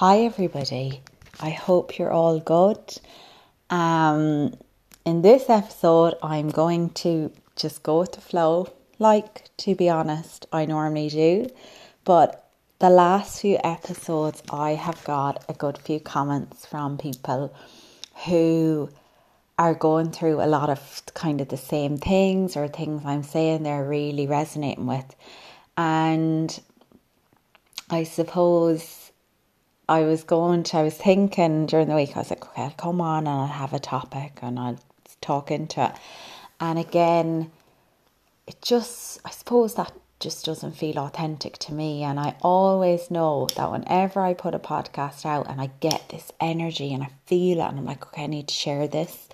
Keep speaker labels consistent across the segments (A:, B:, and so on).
A: Hi, everybody. I hope you're all good. Um, in this episode, I'm going to just go with the flow, like to be honest, I normally do. But the last few episodes, I have got a good few comments from people who are going through a lot of kind of the same things or things I'm saying they're really resonating with. And I suppose I was going to, I was thinking during the week, I was like, okay, I'll come on and I'll have a topic and I'll talk into it. And again, it just, I suppose that just doesn't feel authentic to me. And I always know that whenever I put a podcast out and I get this energy and I feel it and I'm like, okay, I need to share this,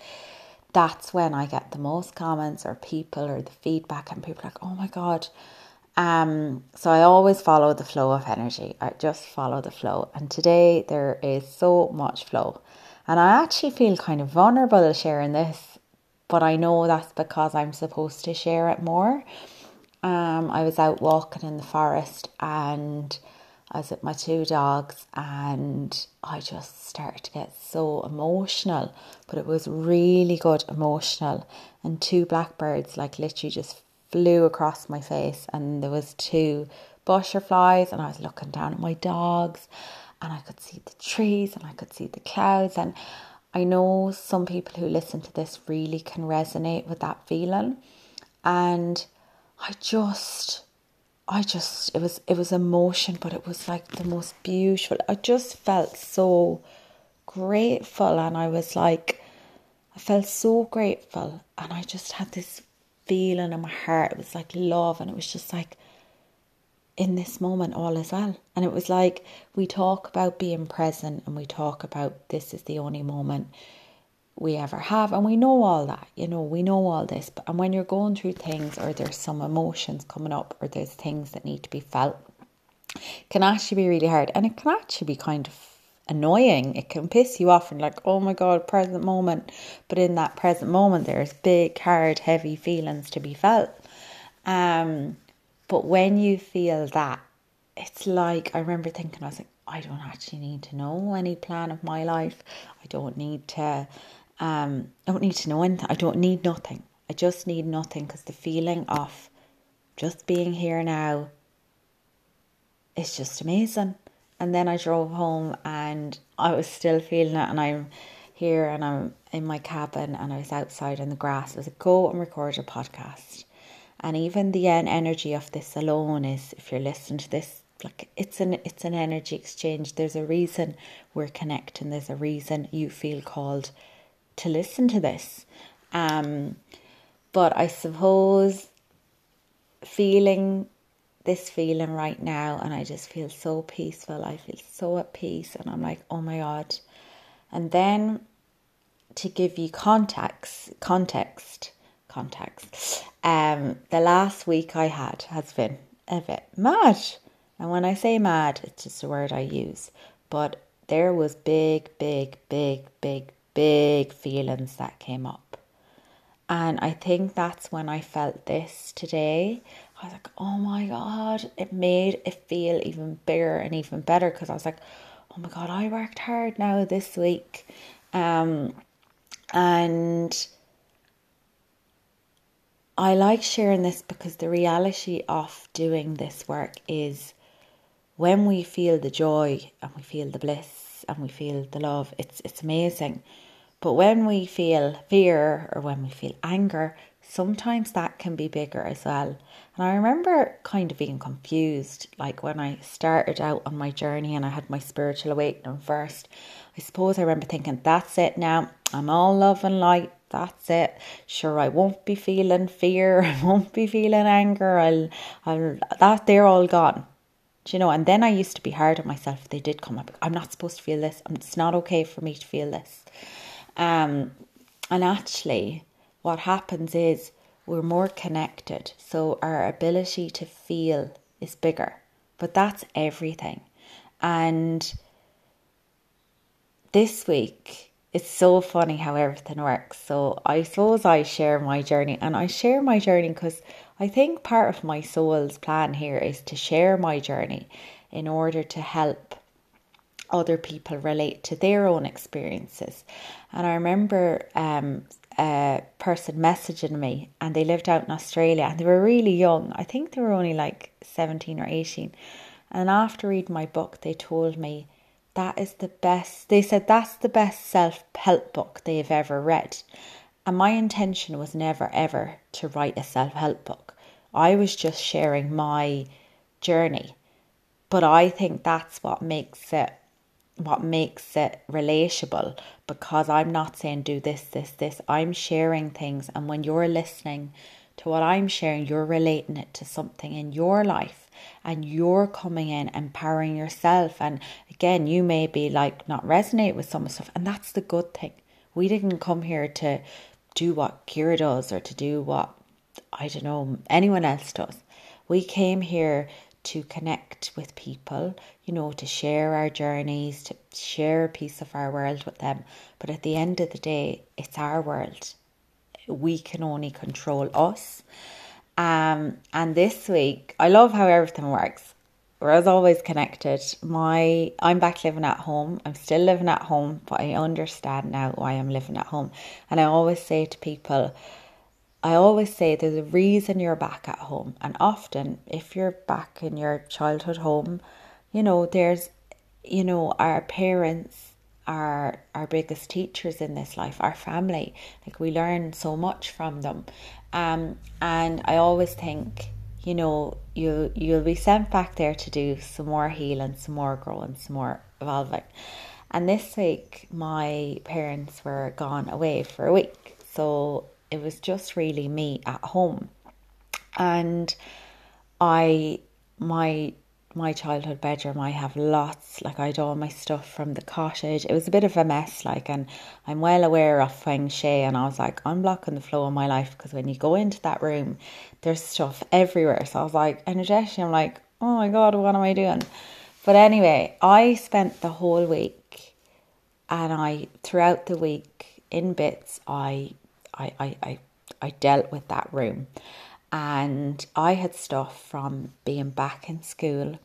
A: that's when I get the most comments or people or the feedback and people like, oh my God, um, so I always follow the flow of energy. I just follow the flow. And today there is so much flow. And I actually feel kind of vulnerable sharing this, but I know that's because I'm supposed to share it more. Um, I was out walking in the forest and I was with my two dogs and I just started to get so emotional, but it was really good emotional. And two blackbirds like literally just flew across my face and there was two butterflies and I was looking down at my dogs and I could see the trees and I could see the clouds. And I know some people who listen to this really can resonate with that feeling. And I just I just it was it was emotion but it was like the most beautiful. I just felt so grateful and I was like I felt so grateful. And I just had this feeling in my heart. It was like love, and it was just like in this moment, all is well. And it was like we talk about being present and we talk about this is the only moment we ever have, and we know all that, you know, we know all this. But and when you're going through things, or there's some emotions coming up, or there's things that need to be felt, can actually be really hard, and it can actually be kind of annoying. It can piss you off and like, oh my god, present moment. But in that present moment, there's big, hard, heavy feelings to be felt. Um, but when you feel that, it's like I remember thinking, I was like, I don't actually need to know any plan of my life. I don't need to. Um, I don't need to know anything. I don't need nothing. I just need nothing because the feeling of just being here now is just amazing. And then I drove home and I was still feeling it. And I'm here and I'm in my cabin and I was outside in the grass. I was like, go and record a podcast. And even the energy of this alone is, if you're listening to this, like it's an it's an energy exchange. There's a reason we're connecting. There's a reason you feel called to listen to this. Um, but I suppose feeling this feeling right now and I just feel so peaceful. I feel so at peace and I'm like, oh my god. And then to give you context context context, um the last week I had has been a bit mad. And when I say mad, it's just a word I use. But there was big, big, big, big, big feelings that came up. And I think that's when I felt this today. I was like, oh my God, it made it feel even bigger and even better because I was like, oh my God, I worked hard now this week. Um, and I like sharing this because the reality of doing this work is when we feel the joy and we feel the bliss and we feel the love, it's it's amazing. But when we feel fear or when we feel anger, sometimes that can be bigger as well. And I remember kind of being confused, like when I started out on my journey and I had my spiritual awakening first. I suppose I remember thinking, that's it now, I'm all love and light, that's it. Sure, I won't be feeling fear, I won't be feeling anger, I'll, I'll, that, they're all gone. Do you know, and then I used to be hard on myself they did come up. I'm not supposed to feel this. It's not okay for me to feel this. Um, and actually, what happens is we're more connected. So our ability to feel is bigger. But that's everything. And this week, it's so funny how everything works. So I suppose I share my journey and I share my journey because I think part of my soul's plan here is to share my journey in order to help other people relate to their own experiences. And I remember um, a person messaging me, and they lived out in Australia, and they were really young. I think they were only like 17 or 18. And after reading my book, they told me that is the best, they said that's the best self help book they've ever read. And my intention was never ever to write a self help book. I was just sharing my journey. But I think that's what makes it what makes it relatable because I'm not saying do this, this, this. I'm sharing things and when you're listening to what I'm sharing, you're relating it to something in your life and you're coming in empowering yourself. And again, you may be like not resonate with some of stuff, and that's the good thing. We didn't come here to do what Ciara does or to do what I don't know anyone else does. We came here to connect with people, you know, to share our journeys, to share a piece of our world with them. But at the end of the day, it's our world. We can only control us. Um, and this week, I love how everything works. We're as always connected. My I'm back living at home. I'm still living at home, but I understand now why I'm living at home. And I always say to people, I always say there's a reason you're back at home. And often, if you're back in your childhood home, you know, there's, you know, our parents are our biggest teachers in this life, our family. Like we learn so much from them. Um, and I always think, you know, you you'll be sent back there to do some more healing, some more growing, some more evolving. And this week, my parents were gone away for a week, so it was just really me at home. And I, my my childhood bedroom I have lots like I had all my stuff from the cottage. It was a bit of a mess like and I'm well aware of feng shui and I was like I'm blocking the flow of my life because when you go into that room there's stuff everywhere. So I was like energetically I'm like oh my god what am I doing? But anyway, I spent the whole week and I throughout the week in bits I I, I, I, I dealt with that room. And I had stuff from being back in school,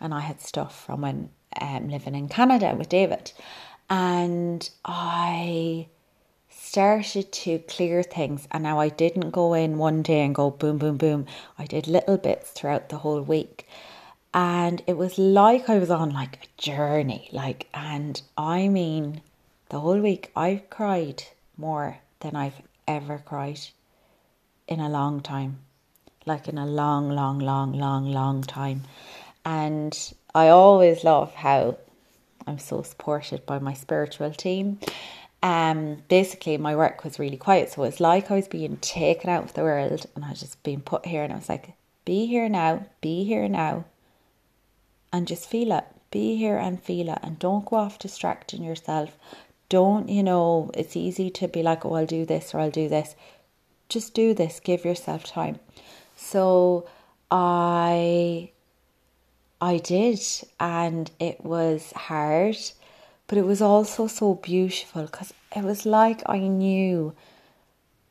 A: and I had stuff from when um, living in Canada with David. And I started to clear things. And now I didn't go in one day and go boom, boom, boom. I did little bits throughout the whole week. And it was like I was on like a journey. Like, and I mean, the whole week I cried more than I've ever cried in a long time. Like in a long, long, long, long, long time. And I always love how I'm so supported by my spiritual team. Um, basically, my work was really quiet, so it's like I was being taken out of the world and I was just being put here, and I was like, be here now, be here now, and just feel it. Be here and feel it, and don't go off distracting yourself. Don't, you know, it's easy to be like, oh, I'll do this or I'll do this. Just do this, give yourself time. So I I did and it was hard, but it was also so beautiful because it was like I knew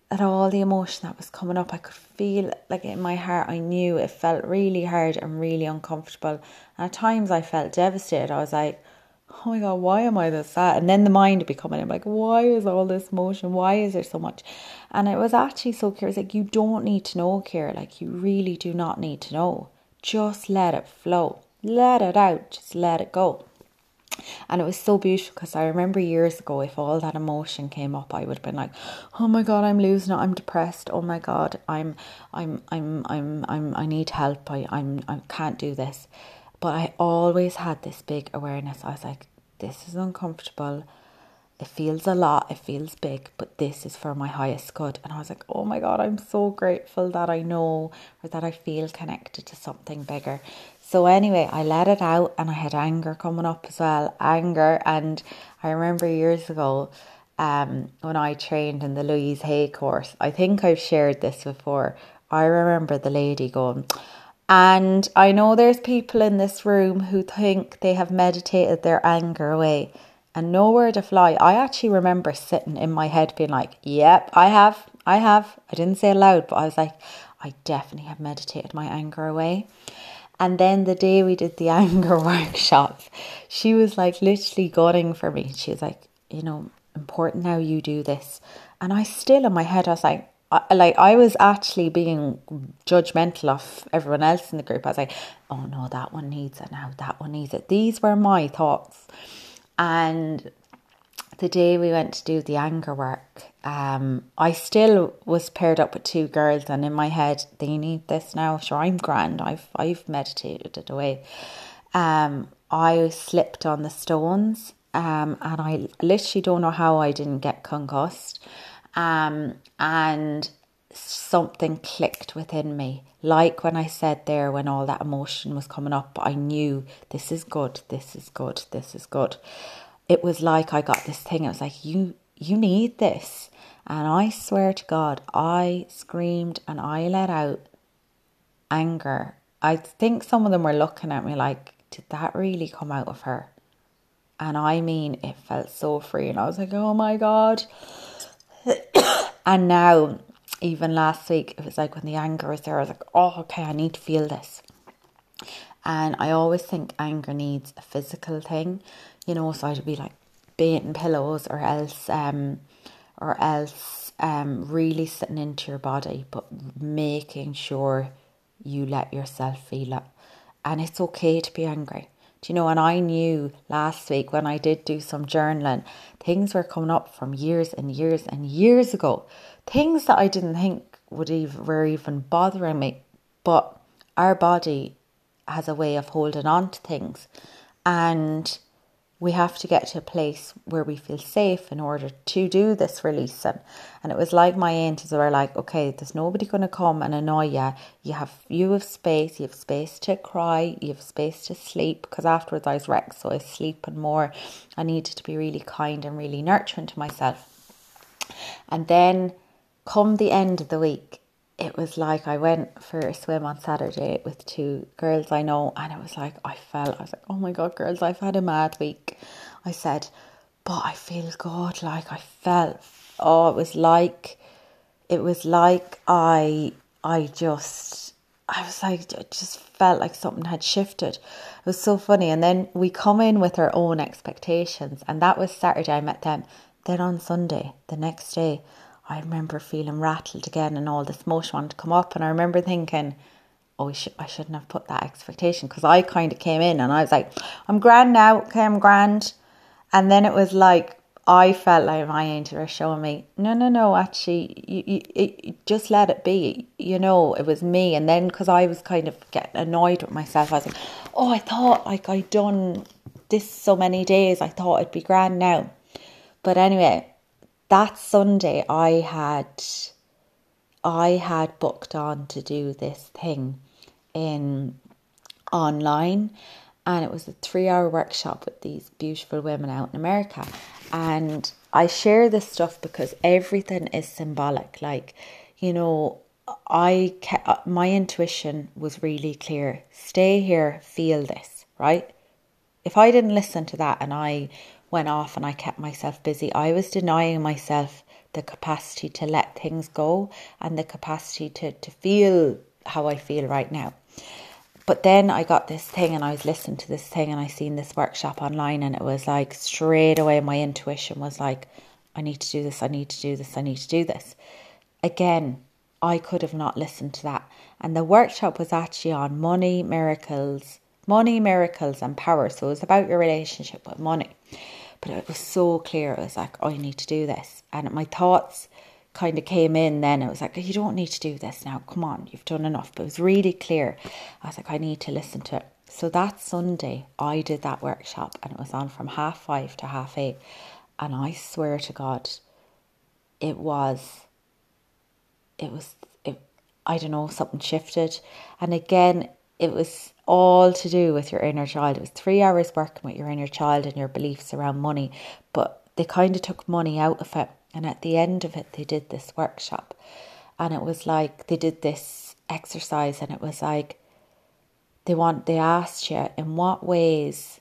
A: that all the emotion that was coming up, I could feel like in my heart, I knew it felt really hard and really uncomfortable. And at times I felt devastated. I was like, oh my god, why am I this sad? And then the mind would be coming in like, why is all this motion? Why is there so much? And it was actually so curious. Like you don't need to know, Ciara. Like you really do not need to know. Just let it flow. Let it out. Just let it go. And it was so beautiful because I remember years ago, if all that emotion came up, I would have been like, "Oh my god, I'm losing it. I'm depressed. Oh my god, I'm, I'm, I'm, I'm, I'm, I need help. I, I'm, I can't do this." But I always had this big awareness. I was like, this is uncomfortable. It feels a lot, it feels big, but this is for my highest good. And I was like, oh my God, I'm so grateful that I know or that I feel connected to something bigger. So, anyway, I let it out and I had anger coming up as well. Anger. And I remember years ago um, when I trained in the Louise Hay course, I think I've shared this before. I remember the lady going, and I know there's people in this room who think they have meditated their anger away. And nowhere to fly. I actually remember sitting in my head being like, yep, I have, I have. I didn't say it loud, but I was like, I definitely have meditated my anger away. And then the day we did the anger workshop, she was like literally gutting for me. She was like, you know, important now you do this. And I still in my head, I was like, I, like I was actually being judgmental of everyone else in the group. I was like, oh no, that one needs it now, that one needs it. These were my thoughts. And the day we went to do the anger work, um, I still was paired up with two girls, and in my head, they need this now. Sure, I'm grand. I've I've meditated it away. Um, I slipped on the stones, um, and I literally don't know how I didn't get concussed. Um, and something clicked within me. Like when I said there, when all that emotion was coming up, I knew this is good, this is good, this is good. It was like I got this thing. It was like you, you need this, and I swear to God, I screamed and I let out anger. I think some of them were looking at me like, did that really come out of her? And I mean, it felt so free, and I was like, oh my God. And now, even last week, it was like when the anger was there, I was like, oh, okay, I need to feel this. And I always think anger needs a physical thing, you know, so I'd be like baiting pillows or else, um, or else, um, really sitting into your body, but making sure you let yourself feel it. And it's okay to be angry. Do you know, and I knew last week when I did do some journaling, things were coming up from years and years and years ago. Things that I didn't think would even were even bothering me. But our body has a way of holding on to things. And we have to get to a place where we feel safe in order to do this releasing. And it was like my aunties were like, okay, there's nobody going to come and annoy you. You have you have space. You have space to cry. You have space to sleep. Because afterwards I was wrecked, so I was sleeping more. I needed to be really kind and really nurturing to myself. And then, come the end of the week, it was like I went for a swim on Saturday with two girls I know, and it was like I felt I was like, oh my god, girls, I've had a mad week. I said, but I feel good. Like I felt, oh, it was like, it was like I, I just, I was like, it just felt like something had shifted. It was so funny. And then we come in with our own expectations, and that was Saturday. I met them. Then on Sunday, the next day, I remember feeling rattled again and all this motion wanted to come up. And I remember thinking, oh, I, I shouldn't have put that expectation because I kind of came in and I was like, I'm grand now, okay, I'm grand. And then it was like, I felt like my angel were showing me, no, no, no, actually, you, you, just let it be. You know, it was me. And then because I was kind of getting annoyed with myself, I was like, oh, I thought like I'd done this so many days, I thought it'd be grand now. But anyway, that Sunday I had I had booked on to do this thing in online and it was a three hour workshop with these beautiful women out in America. And I share this stuff because everything is symbolic. Like, you know, I kept, my intuition was really clear. Stay here, feel this, right? If I didn't listen to that and I went off and I kept myself busy. I was denying myself the capacity to let things go and the capacity to, to feel how I feel right now. But then I got this thing and I was listening to this thing and I seen this workshop online and it was like straight away my intuition was like, I need to do this, I need to do this, I need to do this. Again, I could have not listened to that. And the workshop was actually on money, miracles, money, miracles, and power. So it was about your relationship with money. But it was so clear. It was like, oh, I need to do this. And my thoughts kind of came in then. It was like, you don't need to do this now. Come on, you've done enough. But it was really clear. I was like, I need to listen to it. So that Sunday, I did that workshop and it was on from half five to half eight. And I swear to God, it was, it was, it, I don't know, something shifted. And again, it was all to do with your inner child. It was three hours working with your inner child and your beliefs around money, but they kind of took money out of it. And at the end of it, they did this workshop. And it was like they did this exercise, and it was like they want they asked you in what ways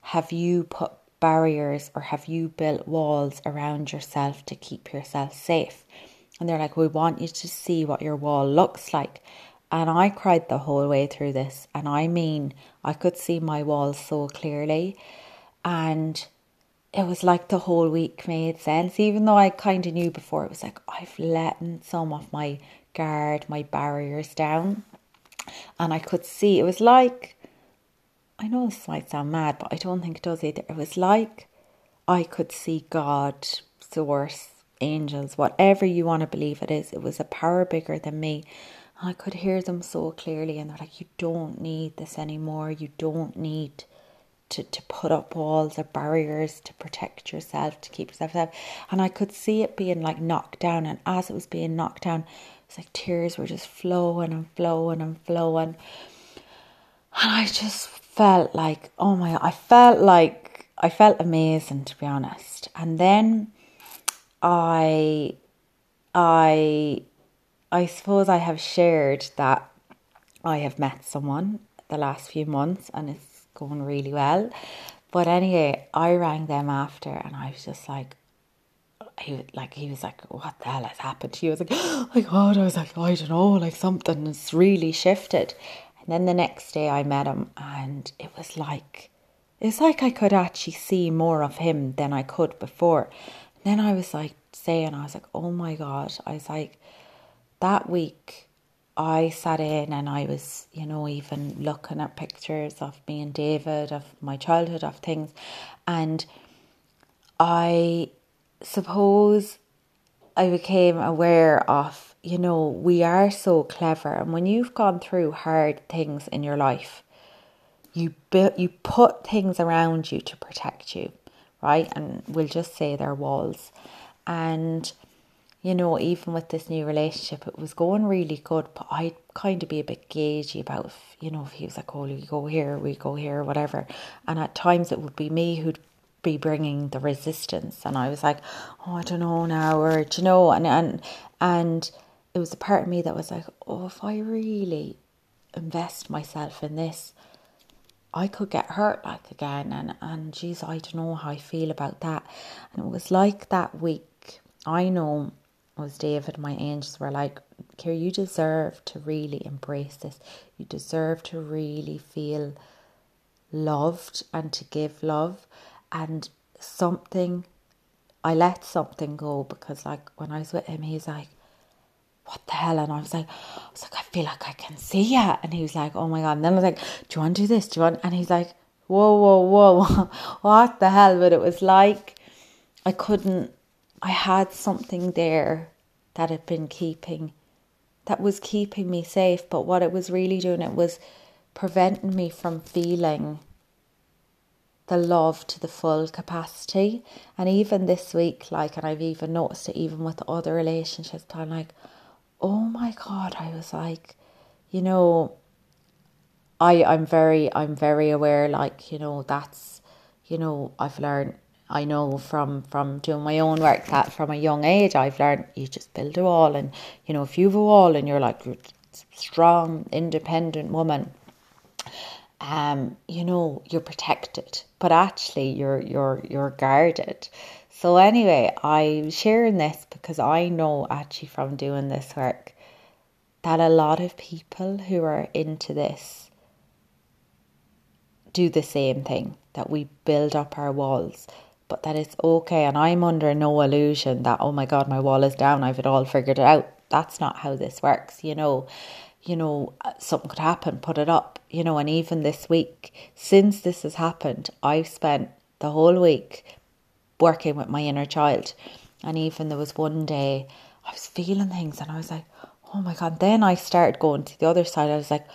A: have you put barriers or have you built walls around yourself to keep yourself safe? And they're like, we want you to see what your wall looks like. And I cried the whole way through this. And I mean, I could see my walls so clearly. And it was like the whole week made sense, even though I kind of knew before. It was like, I've let some of my guard, my barriers down. And I could see, it was like, I know this might sound mad, but I don't think it does either. It was like I could see God, source, angels, whatever you want to believe it is. It was a power bigger than me. I could hear them so clearly, and they're like, You don't need this anymore. You don't need to, to put up walls or barriers to protect yourself, to keep yourself safe. And I could see it being like knocked down. And as it was being knocked down, it's like tears were just flowing and flowing and flowing. And I just felt like, oh my, I felt like, I felt amazing to be honest. And then I, I I suppose I have shared that I have met someone the last few months and it's going really well. But anyway, I rang them after and I was just like, he was like he was like, what the hell has happened? He was like, oh my god. I was like, I don't know, like something has really shifted. And then the next day I met him and it was like, it's like I could actually see more of him than I could before. And then I was like saying, I was like, oh my god. I was like, that week I sat in and I was, you know, even looking at pictures of me and David, of my childhood, of things. And I suppose I became aware of, you know, we are so clever. And when you've gone through hard things in your life, you, bu- you put things around you to protect you, right? And we'll just say they're walls. And you know, even with this new relationship, it was going really good, but I'd kind of be a bit gagey about, if, you know, if he was like, oh, we go here, we go here, whatever. And at times it would be me who'd be bringing the resistance. And I was like, oh, I don't know now, or, you know, and, and, and it was a part of me that was like, oh, if I really invest myself in this, I could get hurt like again. And, and geez, I don't know how I feel about that. And it was like that week. I know was David, my angels were like, Ciara, you deserve to really embrace this. You deserve to really feel loved and to give love. And something, I let something go because, like, when I was with him, he's like, what the hell? And I was like, I was like, I feel like I can see you. And he was like, oh my God. And then I was like, do you want to do this? Do you want? And he's like, whoa, whoa, whoa, what the hell? But it was like, I couldn't I had something there that had been keeping, that was keeping me safe. But what it was really doing, it was preventing me from feeling the love to the full capacity. And even this week, like, and I've even noticed it even with other relationships, but I'm like, oh my God, I was like, you know, I, I'm very, I'm very aware, like, you know, that's, you know, I've learned I know from from doing my own work that from a young age I've learned you just build a wall and you know if you've a wall and you're like you're strong independent woman um you know you're protected but actually you're you're you're guarded. So anyway I'm sharing this because I know actually from doing this work that a lot of people who are into this do the same thing that we build up our walls but that it's okay. And I'm under no illusion that, oh my God, my wall is down, I've it all figured out. That's not how this works, you know. You know, uh, something could happen, put it up, you know. And even this week, since this has happened, I've spent the whole week working with my inner child. And even there was one day I was feeling things and I was like, oh my God. Then I started going to the other side. I was like,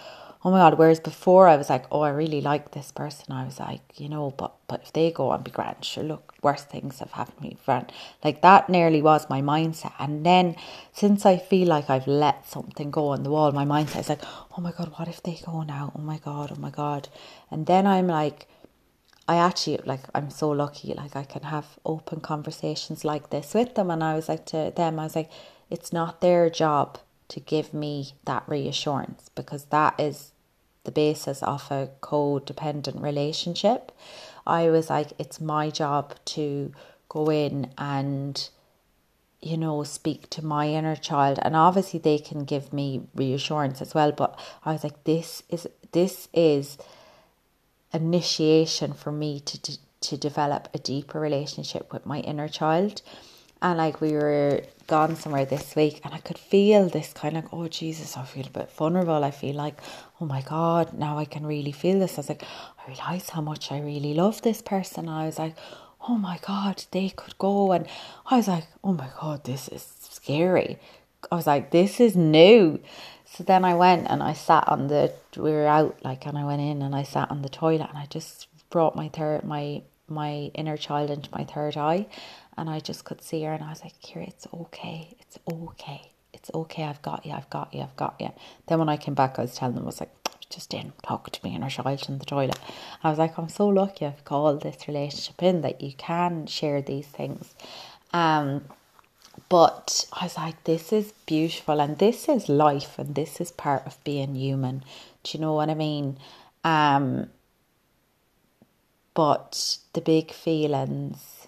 A: oh my god whereas before i was like oh i really like this person. I was like you know but but if they go i'll be grand sure look worse things have happened to me like that nearly was my mindset. And then since i feel like i've let something go on the wall my mindset is like oh my god what if they go now? Oh my god oh my god. And then i'm like I actually like I'm so lucky like I can have open conversations like this with them. And I was like to them I was like it's not their job to give me that reassurance because that is the basis of a codependent relationship. I was like, it's my job to go in and you know, speak to my inner child. And obviously they can give me reassurance as well. But I was like, this is this is initiation for me to, to to develop a deeper relationship with my inner child. And like we were gone somewhere this week and I could feel this kind of, oh Jesus, I feel a bit vulnerable. I feel like, oh my God, now I can really feel this. I was like, I realise how much I really love this person. I was like, oh my God, they could go. And I was like, oh my God, this is scary. I was like, this is new. So then I went and I sat on the, we were out like, and I went in and I sat on the toilet and I just brought my third, my my inner child into my third eye and I just could see her and I was like, Ciara, it's okay. It's okay. It's okay. I've got you. I've got you. I've got you. Then when I came back, I was telling them, I was like, just in, talk to me inner child in the toilet. I was like, I'm so lucky I've called this relationship in that you can share these things. Um, but I was like, this is beautiful and this is life and this is part of being human. Do you know what I mean? Um, but the big feelings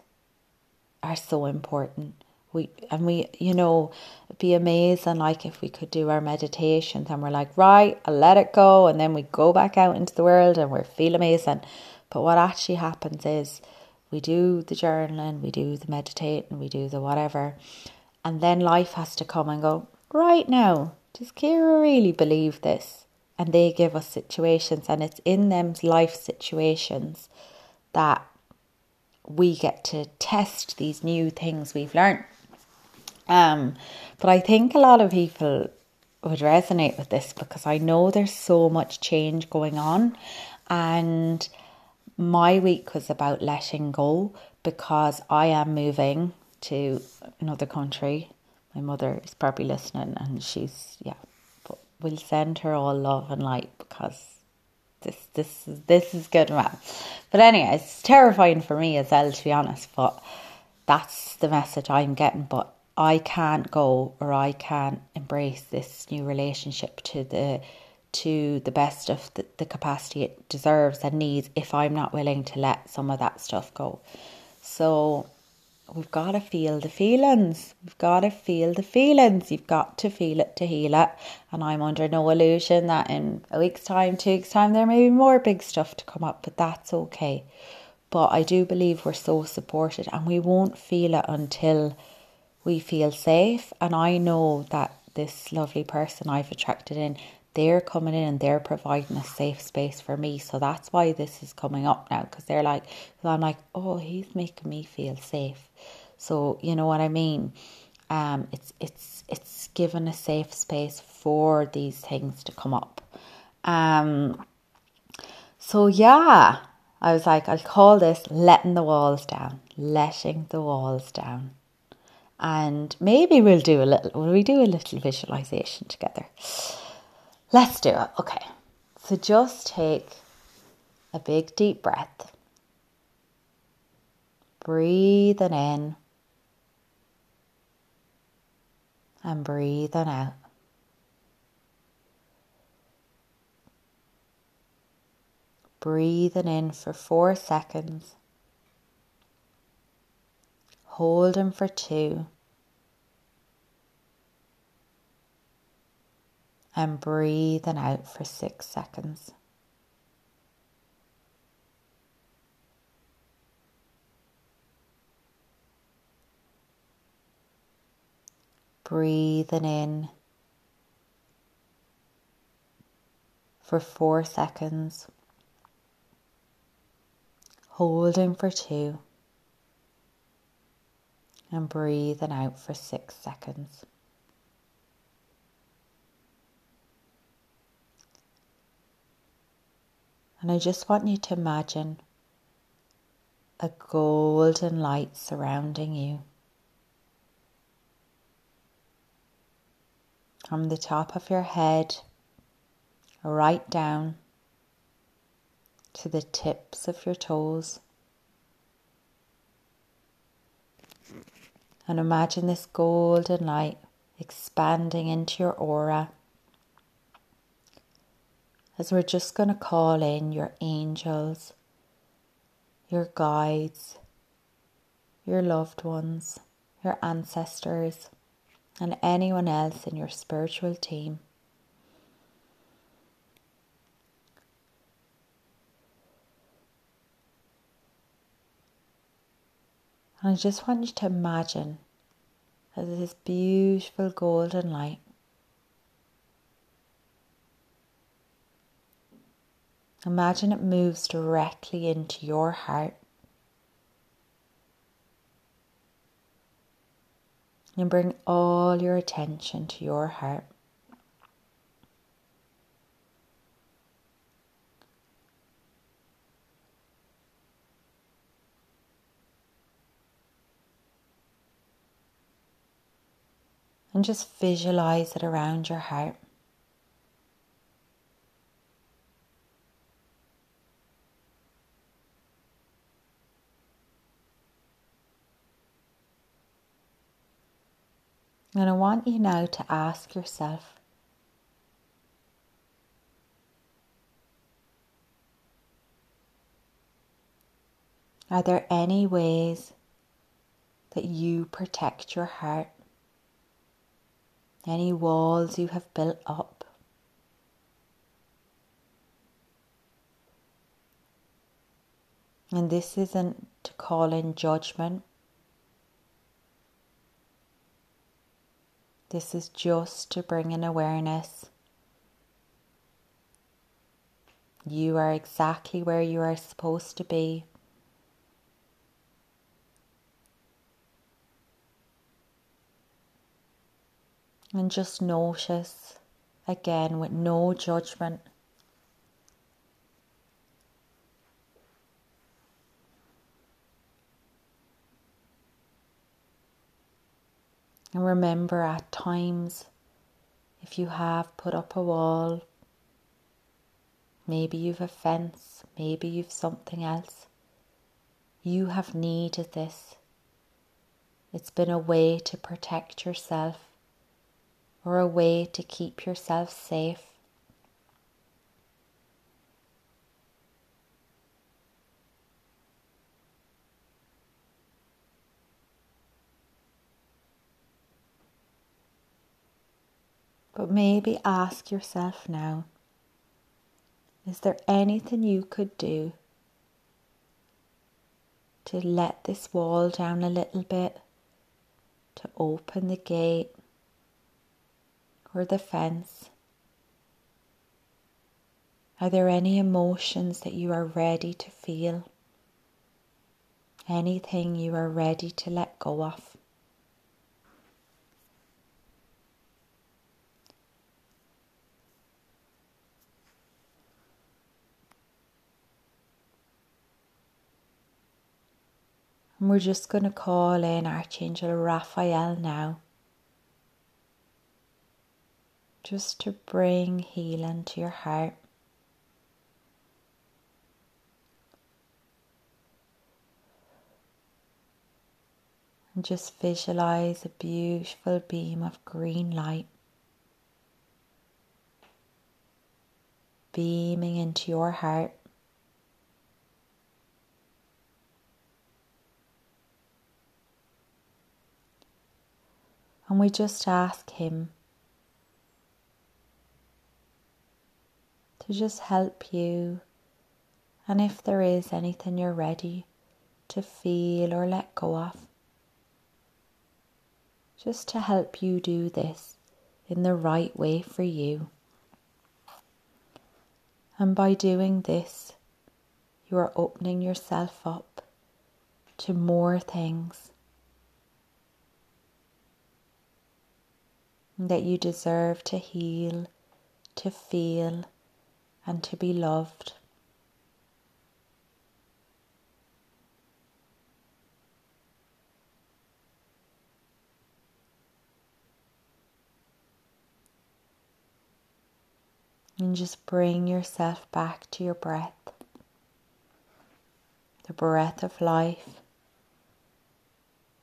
A: are so important. We and we, you know, be amazing like if we could do our meditations and we're like, right, I'll let it go, and then we go back out into the world and we feel amazing. But what actually happens is we do the journaling, we do the meditating, we do the whatever, and then life has to come and go, right now, does Ciara really believe this? And they give us situations, and it's in them life situations that we get to test these new things we've learned. Um, but I think a lot of people would resonate with this because I know there's so much change going on, and my week was about letting go because I am moving to another country. My mother is probably listening, and she's yeah, but we'll send her all love and light because this this this is good man. But anyway, it's terrifying for me as well to be honest. But that's the message I'm getting. But I can't go or I can't embrace this new relationship to the to the best of the, the capacity it deserves and needs if I'm not willing to let some of that stuff go. So we've got to feel the feelings. We've got to feel the feelings. You've got to feel it to heal it. And I'm under no illusion that in a week's time, two weeks' time, there may be more big stuff to come up, but that's okay. But I do believe we're so supported and we won't feel it until we feel safe. And I know that this lovely person I've attracted in, they're coming in and they're providing a safe space for me. So that's why this is coming up now because they're like, I'm like, oh, he's making me feel safe. So you know what I mean. Um, it's it's it's given a safe space for these things to come up. Um, so yeah, I was like, I'll call this letting the walls down, letting the walls down. And maybe we'll do a little, will we do a little visualization together? Let's do it. Okay. So just take a big deep breath. Breathing in and breathing out. Breathing in for four seconds. Holding for two. And breathing out for six seconds. Breathing in for four seconds, holding for two, and breathing out for six seconds. And I just want you to imagine a golden light surrounding you. From the top of your head, right down to the tips of your toes. And imagine this golden light expanding into your aura as we're just going to call in your angels, your guides, your loved ones, your ancestors, and anyone else in your spiritual team. And I just want you to imagine that this beautiful golden light Imagine it moves directly into your heart. And bring all your attention to your heart. And just visualize it around your heart. And I want you now to ask yourself Are there any ways that you protect your heart? Any walls you have built up? And this isn't to call in judgment This is just to bring in awareness. You are exactly where you are supposed to be. And just notice again with no judgment. And remember at times, if you have put up a wall, maybe you've a fence, maybe you've something else, you have needed this. It's been a way to protect yourself or a way to keep yourself safe. But maybe ask yourself now is there anything you could do to let this wall down a little bit, to open the gate or the fence? Are there any emotions that you are ready to feel? Anything you are ready to let go of? And we're just going to call in Archangel Raphael now. Just to bring healing to your heart. And just visualize a beautiful beam of green light beaming into your heart. And we just ask Him to just help you. And if there is anything you're ready to feel or let go of, just to help you do this in the right way for you. And by doing this, you are opening yourself up to more things that you deserve to heal, to feel, and to be loved. And just bring yourself back to your breath, the breath of life,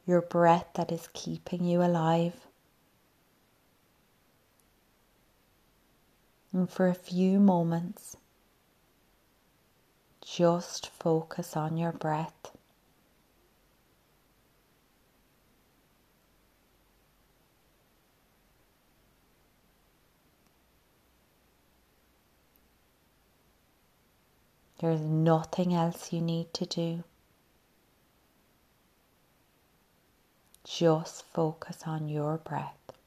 A: your breath that is keeping you alive. And for a few moments, just focus on your breath. There's nothing else you need to do. Just focus on your breath.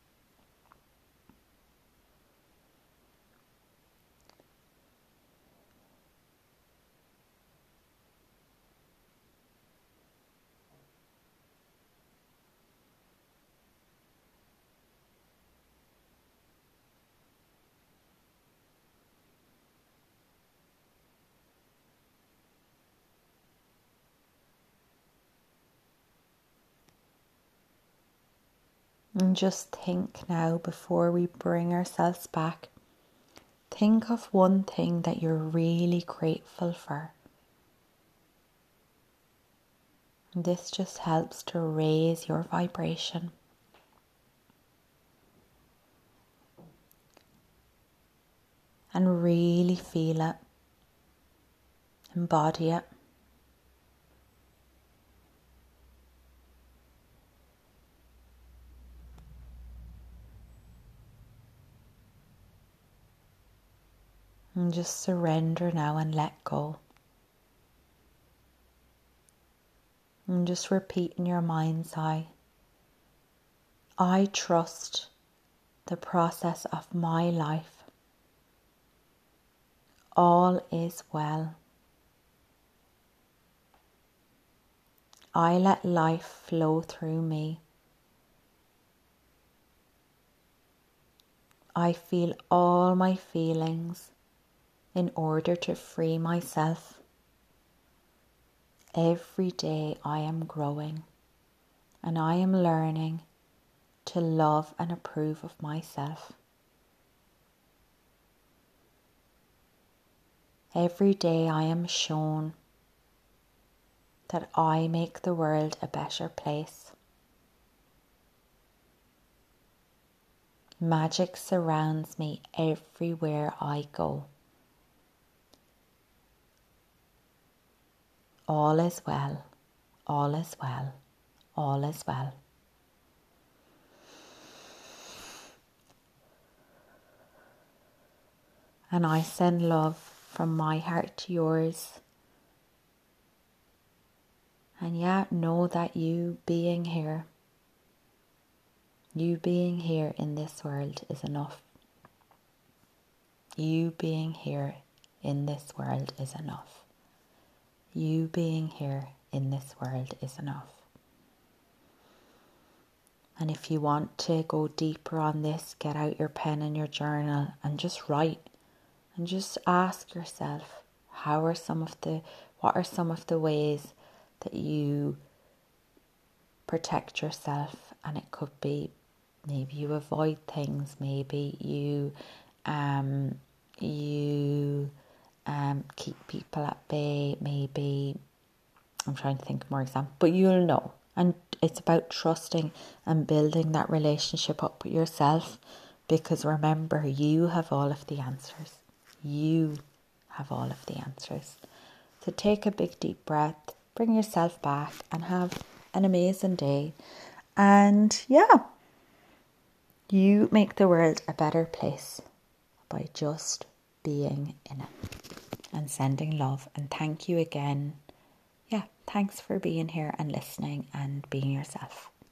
A: And just think now before we bring ourselves back. Think of one thing that you're really grateful for. This just helps to raise your vibration. And really feel it, embody it. And just surrender now and let go. And just repeat in your mind's eye I trust the process of my life. All is well. I let life flow through me. I feel all my feelings in order to free myself. Every day I am growing and I am learning to love and approve of myself. Every day I am shown that I make the world a better place. Magic surrounds me everywhere I go. All is well, all is well, all is well. And I send love from my heart to yours. And yet, know that you being here, you being here in this world is enough. You being here in this world is enough. You being here in this world is enough. And if you want to go deeper on this, get out your pen and your journal and just write and just ask yourself how are some of the what are some of the ways that you protect yourself and it could be maybe you avoid things maybe you um you um, keep people at bay, maybe. I'm trying to think of more examples, but you'll know. And it's about trusting and building that relationship up with yourself because remember, you have all of the answers. You have all of the answers. So take a big deep breath, bring yourself back, and have an amazing day. And yeah, you make the world a better place by just being in it and sending love. And thank you again. Yeah, thanks for being here and listening and being yourself.